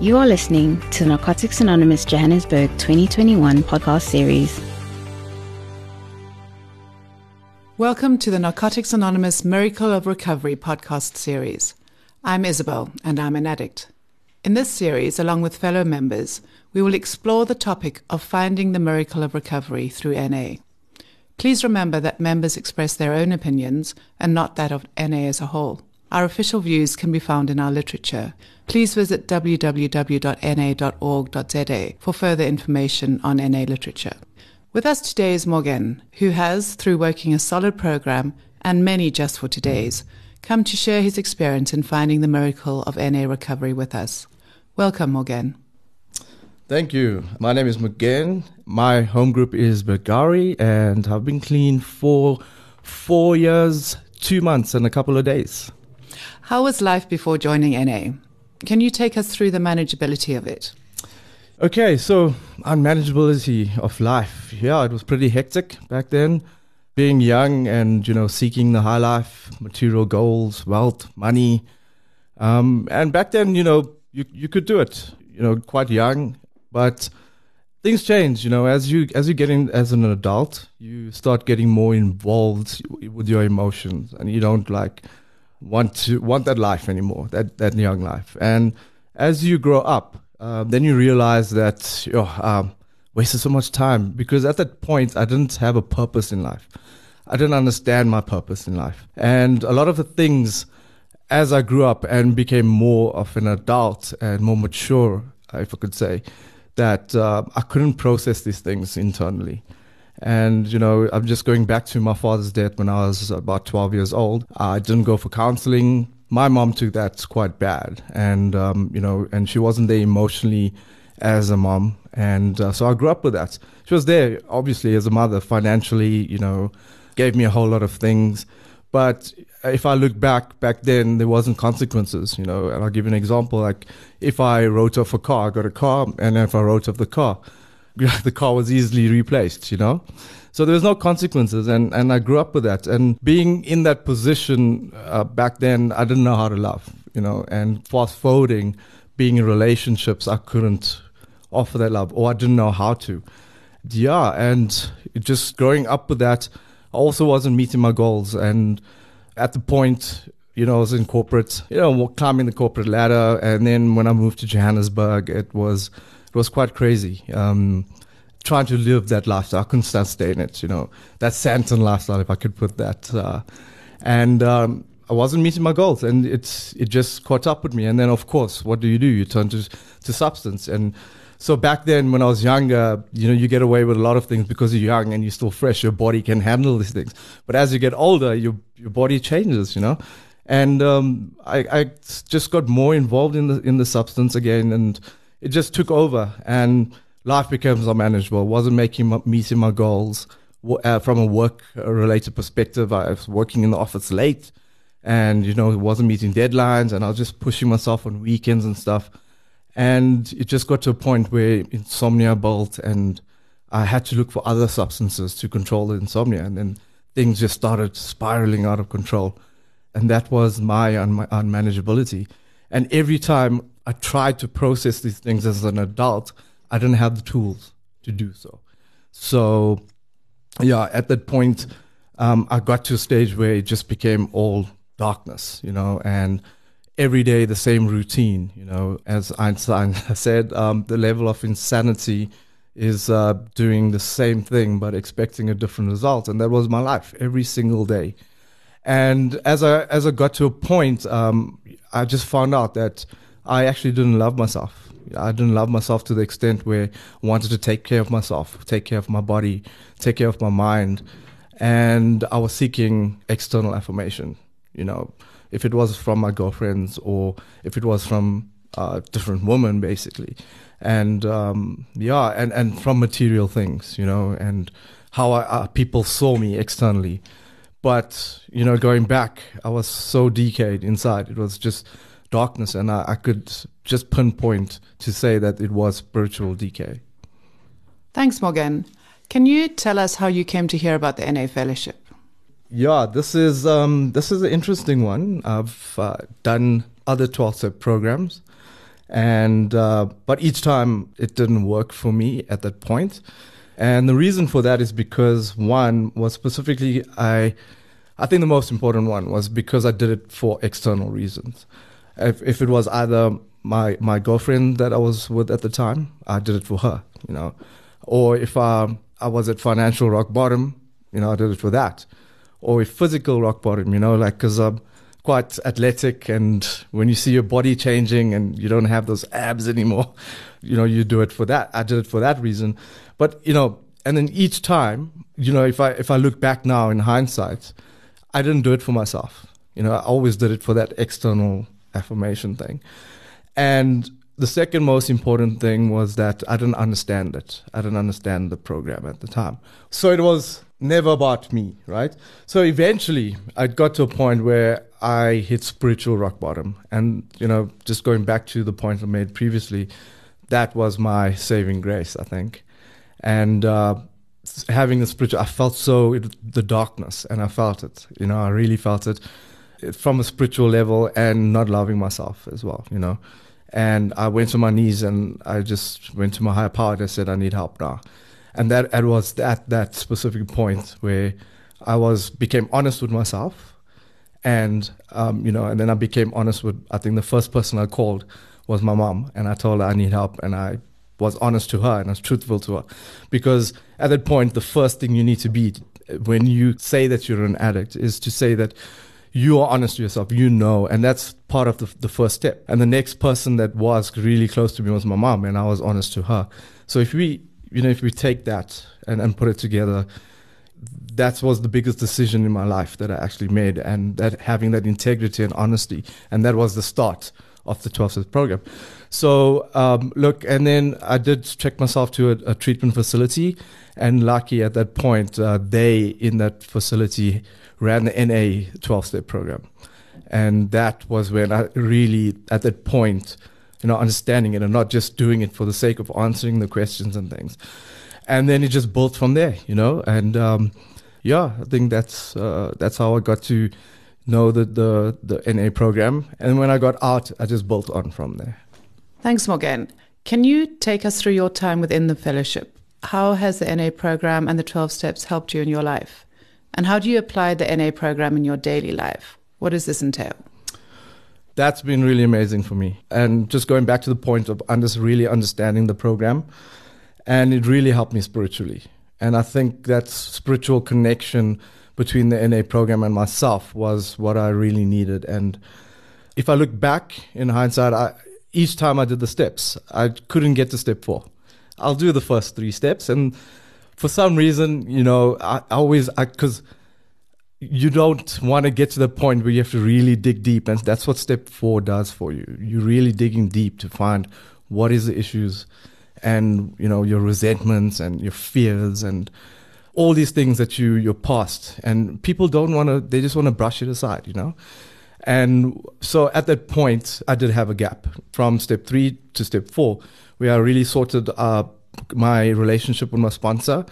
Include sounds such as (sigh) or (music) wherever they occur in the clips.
You are listening to the Narcotics Anonymous Johannesburg 2021 podcast series. Welcome to the Narcotics Anonymous Miracle of Recovery podcast series. I'm Isabel, and I'm an addict. In this series, along with fellow members, we will explore the topic of finding the miracle of recovery through NA. Please remember that members express their own opinions and not that of NA as a whole. Our official views can be found in our literature. Please visit www.na.org.za for further information on NA literature. With us today is Morgan, who has, through working a solid program and many just for today's, come to share his experience in finding the miracle of NA recovery with us. Welcome, Morgan. Thank you. My name is Morgan. My home group is Bulgari, and I've been clean for four years, two months, and a couple of days. How was life before joining NA? Can you take us through the manageability of it? Okay, so unmanageability of life. Yeah, it was pretty hectic back then. Being young and you know seeking the high life, material goals, wealth, money, um, and back then you know you you could do it. You know, quite young, but things change. You know, as you as you get in as an adult, you start getting more involved with your emotions, and you don't like want to want that life anymore, that that young life. And as you grow up, uh, then you realize that oh, um, wasted so much time because at that point I didn't have a purpose in life. I didn't understand my purpose in life, and a lot of the things as I grew up and became more of an adult and more mature, if I could say, that uh, I couldn't process these things internally. And, you know, I'm just going back to my father's death when I was about 12 years old. I didn't go for counseling my mom took that quite bad, and um, you know, and she wasn't there emotionally as a mom, and uh, so I grew up with that. She was there, obviously, as a mother, financially, you know, gave me a whole lot of things. But if I look back, back then there wasn't consequences, you know. And I'll give you an example: like if I wrote off a car, I got a car, and if I wrote off the car, (laughs) the car was easily replaced, you know. So there was no consequences, and, and I grew up with that. And being in that position uh, back then, I didn't know how to love, you know. And fast forwarding, being in relationships, I couldn't offer that love, or I didn't know how to. Yeah, and just growing up with that, I also wasn't meeting my goals. And at the point, you know, I was in corporate, you know, climbing the corporate ladder. And then when I moved to Johannesburg, it was was quite crazy. Um, trying to live that lifestyle. I couldn't sustain it, you know, that Sandton lifestyle, if I could put that. Uh, and um, I wasn't meeting my goals, and it's it just caught up with me. And then, of course, what do you do? You turn to to substance. And so back then, when I was younger, you know, you get away with a lot of things because you're young and you're still fresh. Your body can handle these things. But as you get older, your your body changes, you know. And um, I, I just got more involved in the in the substance again, and it just took over. And life becomes unmanageable. wasn't making meeting my goals uh, from a work related perspective. I was working in the office late, and you know, it wasn't meeting deadlines, and I was just pushing myself on weekends and stuff. And it just got to a point where insomnia built, and I had to look for other substances to control the insomnia, and then things just started spiraling out of control, and that was my un- unmanageability. And every time I tried to process these things as an adult, I didn't have the tools to do so. So, yeah, at that point, um, I got to a stage where it just became all darkness, you know, and every day the same routine, you know. As Einstein (laughs) said, um, the level of insanity is uh, doing the same thing but expecting a different result, and that was my life every single day. And as I as I got to a point, um, I just found out that I actually didn't love myself I didn't love myself to the extent where I wanted to take care of myself, take care of my body, take care of my mind. And I was seeking external affirmation, you know, if it was from my girlfriends or if it was from a different woman, basically. And um, yeah, and, and from material things, you know, and how I, uh, people saw me externally. But, you know, going back, I was so decayed inside. It was just darkness, and I, I could just pinpoint to say that it was spiritual decay. Thanks, Morgan. Can you tell us how you came to hear about the NA Fellowship? Yeah, this is um, this is an interesting one. I've uh, done other 12 step programs, And uh, but each time it didn't work for me at that point. And the reason for that is because one was specifically I I think the most important one was because I did it for external reasons. If if it was either my my girlfriend that I was with at the time, I did it for her, you know. Or if I I was at financial rock bottom, you know, I did it for that. Or if physical rock bottom, you know, like because I'm um, quite athletic, and when you see your body changing and you don't have those abs anymore, (laughs) you know, you do it for that. I did it for that reason. But you know, and then each time, you know, if I if I look back now in hindsight, I didn't do it for myself. You know, I always did it for that external affirmation thing. And the second most important thing was that I didn't understand it. I didn't understand the program at the time. So it was never about me, right? So eventually I got to a point where I hit spiritual rock bottom. And, you know, just going back to the point I made previously, that was my saving grace, I think. And uh, having the spiritual, I felt so it, the darkness, and I felt it. You know, I really felt it from a spiritual level, and not loving myself as well. You know, and I went to my knees and I just went to my higher power and I said, I need help now. And that it was at that specific point where I was became honest with myself, and um, you know, and then I became honest with. I think the first person I called was my mom, and I told her I need help, and I was honest to her and I was truthful to her. Because at that point, the first thing you need to be when you say that you're an addict is to say that you are honest to yourself, you know, and that's part of the, the first step. And the next person that was really close to me was my mom, and I was honest to her. So if we, you know, if we take that and, and put it together, that was the biggest decision in my life that I actually made, and that having that integrity and honesty, and that was the start of the 12 step program. So, um, look, and then I did check myself to a, a treatment facility, and lucky at that point, uh, they in that facility ran the NA 12 step program. And that was when I really, at that point, you know, understanding it and not just doing it for the sake of answering the questions and things. And then it just built from there, you know, and um, yeah, I think that's uh, that's how I got to know the, the the NA program. And when I got out, I just built on from there. Thanks, Morgan. Can you take us through your time within the fellowship? How has the NA program and the 12 steps helped you in your life? And how do you apply the NA program in your daily life? What does this entail? That's been really amazing for me. And just going back to the point of under, really understanding the program, and it really helped me spiritually. And I think that spiritual connection between the NA program and myself was what I really needed. And if I look back in hindsight, I, each time I did the steps, I couldn't get to step four. I'll do the first three steps, and for some reason, you know, I, I always because you don't want to get to the point where you have to really dig deep, and that's what step four does for you. You're really digging deep to find what is the issues, and you know your resentments and your fears and all these things that you your past, and people don't want to. They just want to brush it aside, you know. And so at that point, I did have a gap from step three to step four, where I really sorted uh, my relationship with my sponsor.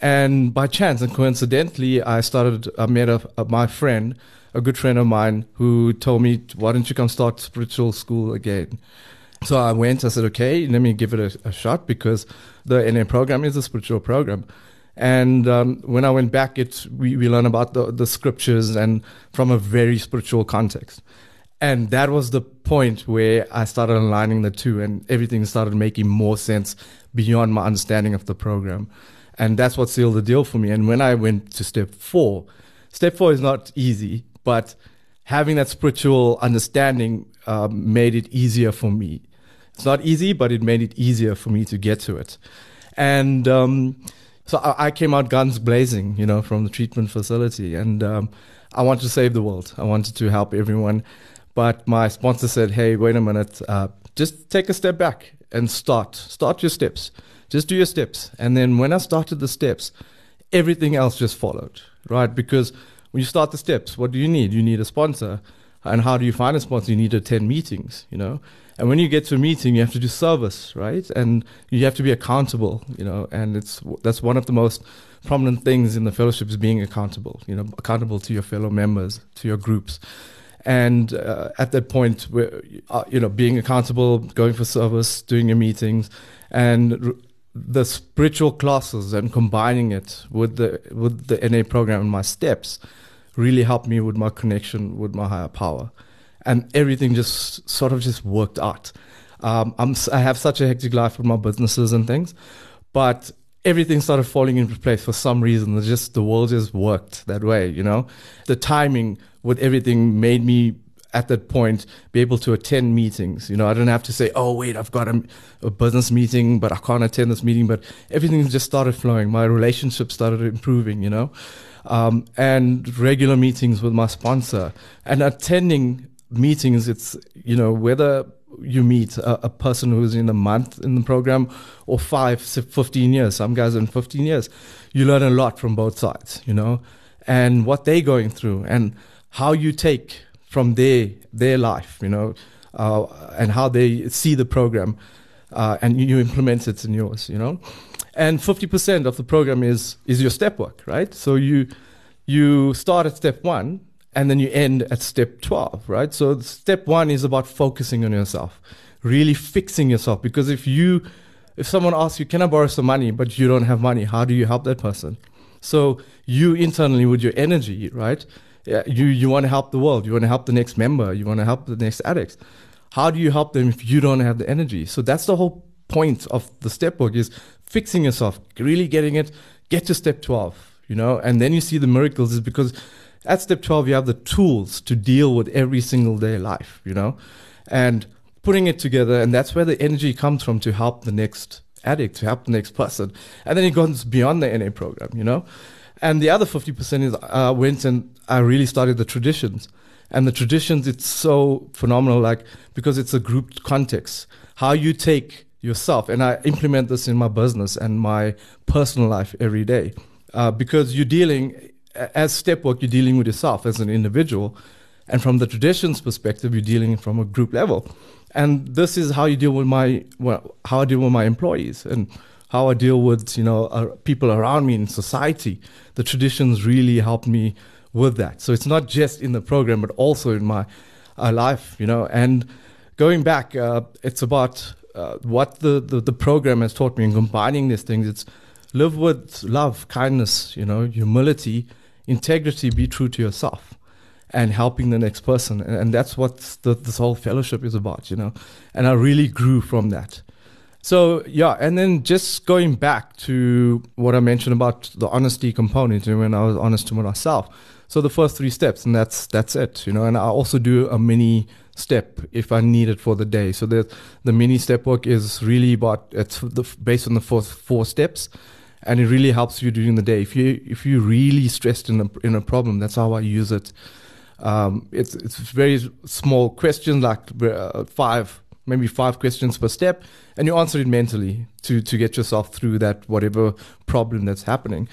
And by chance and coincidentally, I started, I met a, a, my friend, a good friend of mine, who told me, why don't you come start spiritual school again? So I went, I said, okay, let me give it a, a shot because the NA program is a spiritual program. And um, when I went back, it we, we learned about the, the scriptures and from a very spiritual context. And that was the point where I started aligning the two, and everything started making more sense beyond my understanding of the program. And that's what sealed the deal for me. And when I went to step four, step four is not easy, but having that spiritual understanding um, made it easier for me. It's not easy, but it made it easier for me to get to it. And um, so I, I, came out guns blazing, you know, from the treatment facility, and um, I wanted to save the world. I wanted to help everyone, but my sponsor said, "Hey, wait a minute, uh, just take a step back and start. Start your steps. Just do your steps." And then when I started the steps, everything else just followed, right? Because when you start the steps, what do you need? You need a sponsor. And how do you find a sponsor? You need to attend meetings, you know. And when you get to a meeting, you have to do service, right? And you have to be accountable, you know. And it's that's one of the most prominent things in the fellowship is being accountable, you know, accountable to your fellow members, to your groups. And uh, at that point, where, uh, you know, being accountable, going for service, doing your meetings, and r- the spiritual classes and combining it with the with the NA program and my steps really helped me with my connection with my higher power, and everything just sort of just worked out. Um, I'm I have such a hectic life with my businesses and things, but everything started falling into place for some reason. It's just the world just worked that way, you know. The timing with everything made me at that point be able to attend meetings. You know, I didn't have to say, "Oh, wait, I've got a, a business meeting, but I can't attend this meeting." But everything just started flowing. My relationship started improving. You know, um, and regular meetings with my sponsor and attending meetings. It's you know whether you meet a, a, person who's in a month in the program or five, 15 years. Some guys in 15 years. You learn a lot from both sides, you know, and what they're going through and how you take from their their life, you know, uh, and how they see the program, uh, and you implement it in yours, you know. And 50% of the program is is your step work, right? So you you start at step one and then you end at step 12, right? So step one is about focusing on yourself, really fixing yourself. Because if you, if someone asks you, can I borrow some money, but you don't have money, how do you help that person? So you internally with your energy, right? You, you want to help the world. You want to help the next member. You want to help the next addict. How do you help them if you don't have the energy? So that's the whole point of the step work is fixing yourself, really getting it, get to step 12, you know, and then you see the miracles is because at step 12 you have the tools to deal with every single day life you know? And putting it together and that's where the energy comes from to help the next addict to help the next person. And then it goes beyond the na program you know? And the other 50% is i uh, went and i really started the traditions. And the traditions it's so phenomenal like because it's a group context. How you take yourself and i implement this in my business and my personal life every day uh, because you're dealing as step work, you're dealing with yourself as an individual. And from the traditions perspective, you're dealing from a group level. And this is how you deal with my, well, how I deal with my employees and how I deal with, you know, uh, people around me in society. The traditions really helped me with that. So it's not just in the program, but also in my uh, life, you know. And going back, uh, it's about uh, what the, the, the program has taught me in combining these things. It's live with love, kindness, you know, humility, integrity, be true to yourself and helping the next person. And, and that's what the, this whole fellowship is about, you know. And I really grew from that. So, yeah, and then just going back to what I mentioned about the honesty component, and when I was honest to myself. So the first three steps, and that's that's it, you know. And I also do a mini step if I need it for the day. So the the mini step work is really about it's the, based on the four four steps and it really helps you during the day. If you if you're really stressed in a in a problem, that's how I use it. Um, it's it's very small questions, like uh, five maybe five questions per step, and you answer it mentally to to get yourself through that whatever problem that's happening.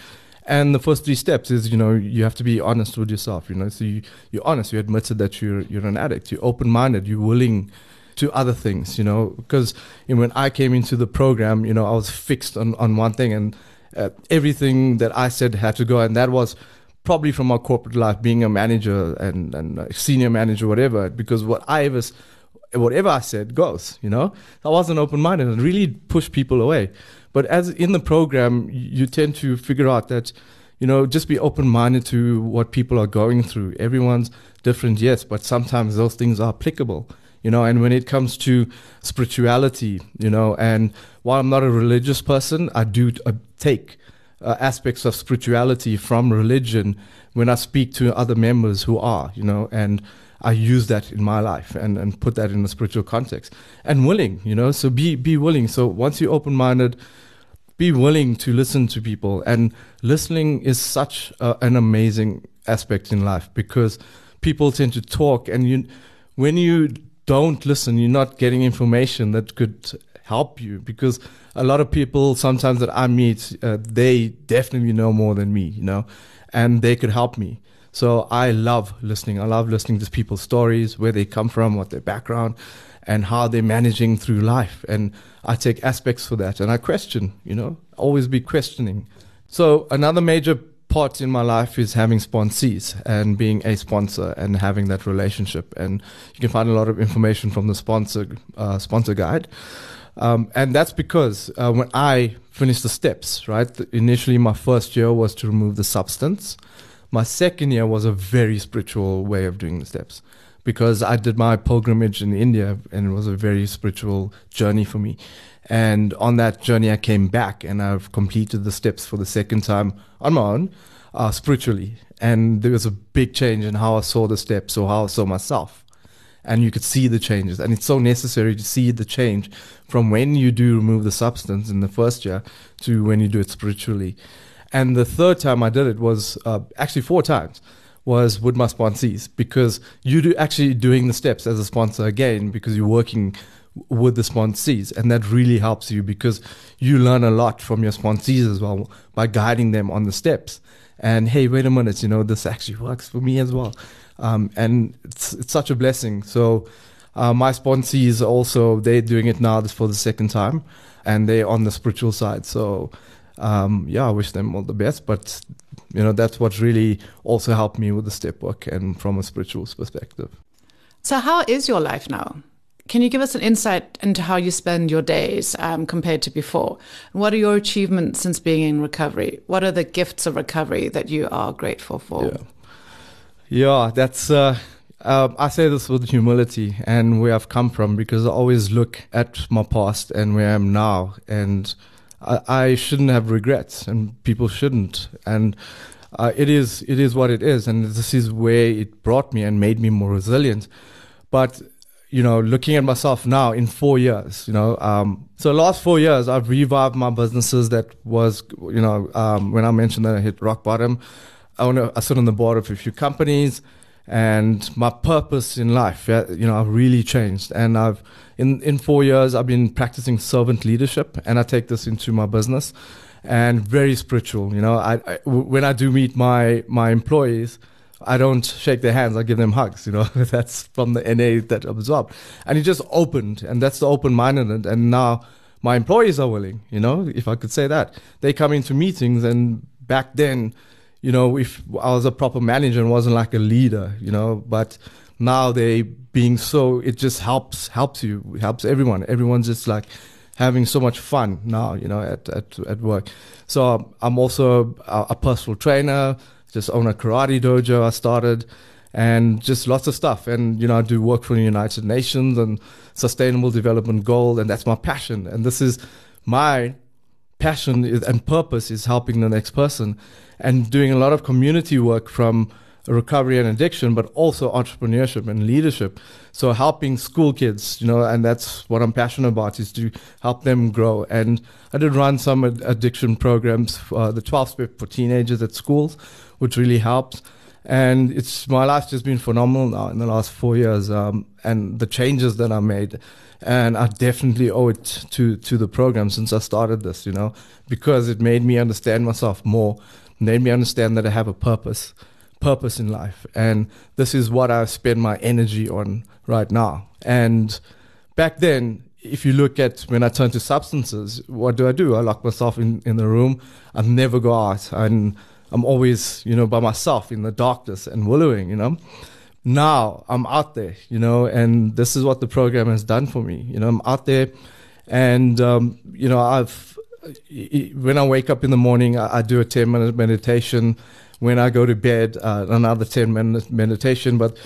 And the first three steps is, you know, you have to be honest with yourself. You know, so you, you're honest. You admitted that you're you're an addict. You're open minded. You're willing to other things. You know, because you know, when I came into the program, you know, I was fixed on on one thing, and uh, everything that I said had to go, and that was probably from my corporate life, being a manager and and senior manager, whatever. Because what I was, whatever I said goes. You know, I wasn't open minded and really pushed people away. But as in the program, you tend to figure out that you know, just be open minded to what people are going through. Everyone's different, yes, but sometimes those things are applicable you know and when it comes to spirituality you know and while i'm not a religious person i do uh, take uh, aspects of spirituality from religion when i speak to other members who are you know and i use that in my life and, and put that in a spiritual context. And willing you know so be be willing. So once you're open-minded be willing to listen to people. And listening is such uh, an amazing aspect in life because people tend to talk and you when you don't listen, you're not getting information that could help you because a lot of people sometimes that I meet, uh, they definitely know more than me, you know, and they could help me. So I love listening. I love listening to people's stories, where they come from, what their background, and how they're managing through life. And I take aspects for that and I question, you know, always be questioning. So another major part in my life is having sponsees and being a sponsor and having that relationship. And you can find a lot of information from the sponsor uh, sponsor guide. Um, and that's because uh, when I finished the steps, right? Initially, my first year was to remove the substance. My second year was a very spiritual way of doing the steps because I did my pilgrimage in India and it was a very spiritual journey for me. And on that journey, I came back and I've completed the steps for the second time on my own, uh, spiritually. And there was a big change in how I saw the steps or how I saw myself. And you could see the changes. And it's so necessary to see the change from when you do remove the substance in the first year to when you do it spiritually. And the third time I did it was uh, actually four times was with my sponsees because you do actually doing the steps as a sponsor again because you're working with the sponsees and that really helps you because you learn a lot from your sponsees as well by guiding them on the steps and hey wait a minute you know this actually works for me as well. Um, and it's, it's such a blessing. So uh, my sponsees also they're doing it now this for the second time and they're on the spiritual side. So um, yeah i wish them all the best but you know that's what really also helped me with the step work and from a spiritual perspective. So how is your life now can you give us an insight into how you spend your days um, compared to before? What are your achievements since being in recovery? What are the gifts of recovery that you are grateful for? Yeah, yeah that's. Uh, uh, I say this with humility and where I've come from because I always look at my past and where I am now, and I, I shouldn't have regrets, and people shouldn't. And uh, it is it is what it is, and this is where it brought me and made me more resilient. But you know, looking at myself now in four years, you know, um, so last four years I've revived my businesses that was, you know, um, when I mentioned that I hit rock bottom, I want to, I sit on the board of a few companies and my purpose in life, yeah, you know, I've really changed. And I've, in, in four years, I've been practicing servant leadership and I take this into my business and very spiritual, you know, I, I when I do meet my, my employees, I don't shake their hands. I give them hugs. You know, (laughs) that's from the NA that absorbed. And it just opened, and that's the open minded. And now my employees are willing. You know, if I could say that, they come into meetings, and back then, you know, if I was a proper manager and wasn't like a leader, you know, but now they being so, it just helps helps you, helps everyone. Everyone's just like having so much fun now, you know, at at, at work. So I'm also a, a personal trainer just own a karate dojo I started and just lots of stuff. And, you know, I do work for the United Nations and Sustainable Development Goal, and that's my passion. And this is my passion and purpose is helping the next person and doing a lot of community work from recovery and addiction, but also entrepreneurship and leadership. So helping school kids, you know, and that's what I'm passionate about is to help them grow. And I did run some addiction programs, uh, the 12 step for teenagers at schools, which really helps. And it's my life's just been phenomenal now in the last four years, um, and the changes that I made. And I definitely owe it to to the program since I started this, you know, because it made me understand myself more, made me understand that I have a purpose purpose in life. And this is what I spend my energy on right now. And back then, if you look at when I turn to substances, what do I do? I lock myself in, in the room. I never go out. And I'm always, you know, by myself in the darkness and wallowing, you know. Now I'm out there, you know, and this is what the program has done for me. You know, I'm out there and, um, you know, I've, when I wake up in the morning, I, I do a 10 minute meditation when I go to bed, uh, another 10 minute meditation. But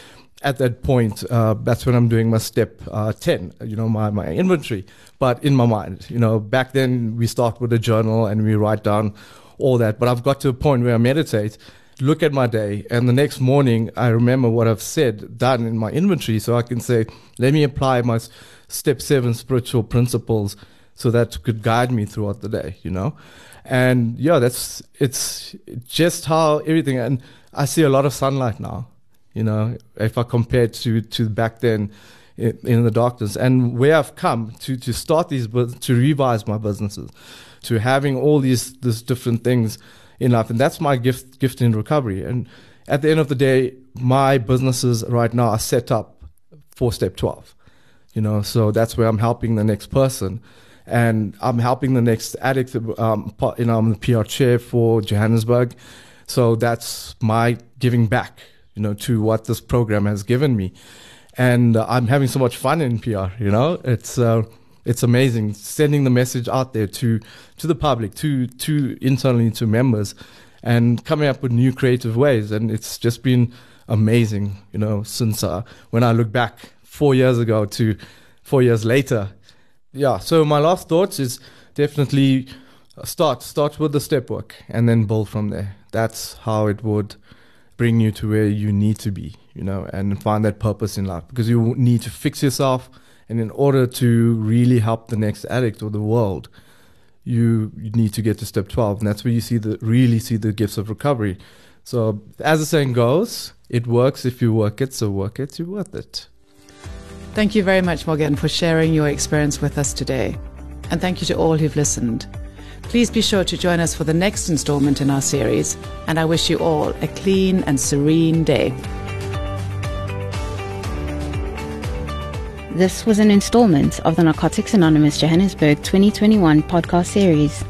at that point, uh, that's when I'm doing my step uh, 10, you know, my, my inventory. But in my mind, you know, back then we start with a journal and we write down all that. But I've got to a point where I meditate, look at my day, and the next morning I remember what I've said, done in my inventory. So I can say, let me apply my step seven spiritual principles so that could guide me throughout the day, you know? and yeah, that's it's just how everything. And I see a lot of sunlight now. You know, if I compare to to back then in, in the darkness, and where I've come to to start these to revise my businesses, to having all these these different things in life, and that's my gift gift in recovery. And at the end of the day, my businesses right now are set up for step twelve. You know, so that's where I'm helping the next person and I'm helping the next addict. Um, you know, I'm the PR chair for Johannesburg, So that's my giving back, you know, to what this program has given me. And uh, I'm having so much fun in PR, you know, it's, uh, it's amazing sending the message out there to, to the public, to, to internally to members and coming up with new creative ways. And it's just been amazing, you know, since uh, when I look back four years ago to four years later. Yeah. So my last thoughts is definitely start start with the step work and then build from there. That's how it would bring you to where you need to be, you know, and find that purpose in life because you need to fix yourself. And in order to really help the next addict or the world, you, you need to get to step 12. And that's where you see the really see the gifts of recovery. So as the saying goes, it works if you work it, so work it, you're worth it. Thank you very much, Morgan, for sharing your experience with us today. And thank you to all who've listened. Please be sure to join us for the next installment in our series, and I wish you all a clean and serene day. This was an installment of the Narcotics Anonymous Johannesburg 2021 podcast series.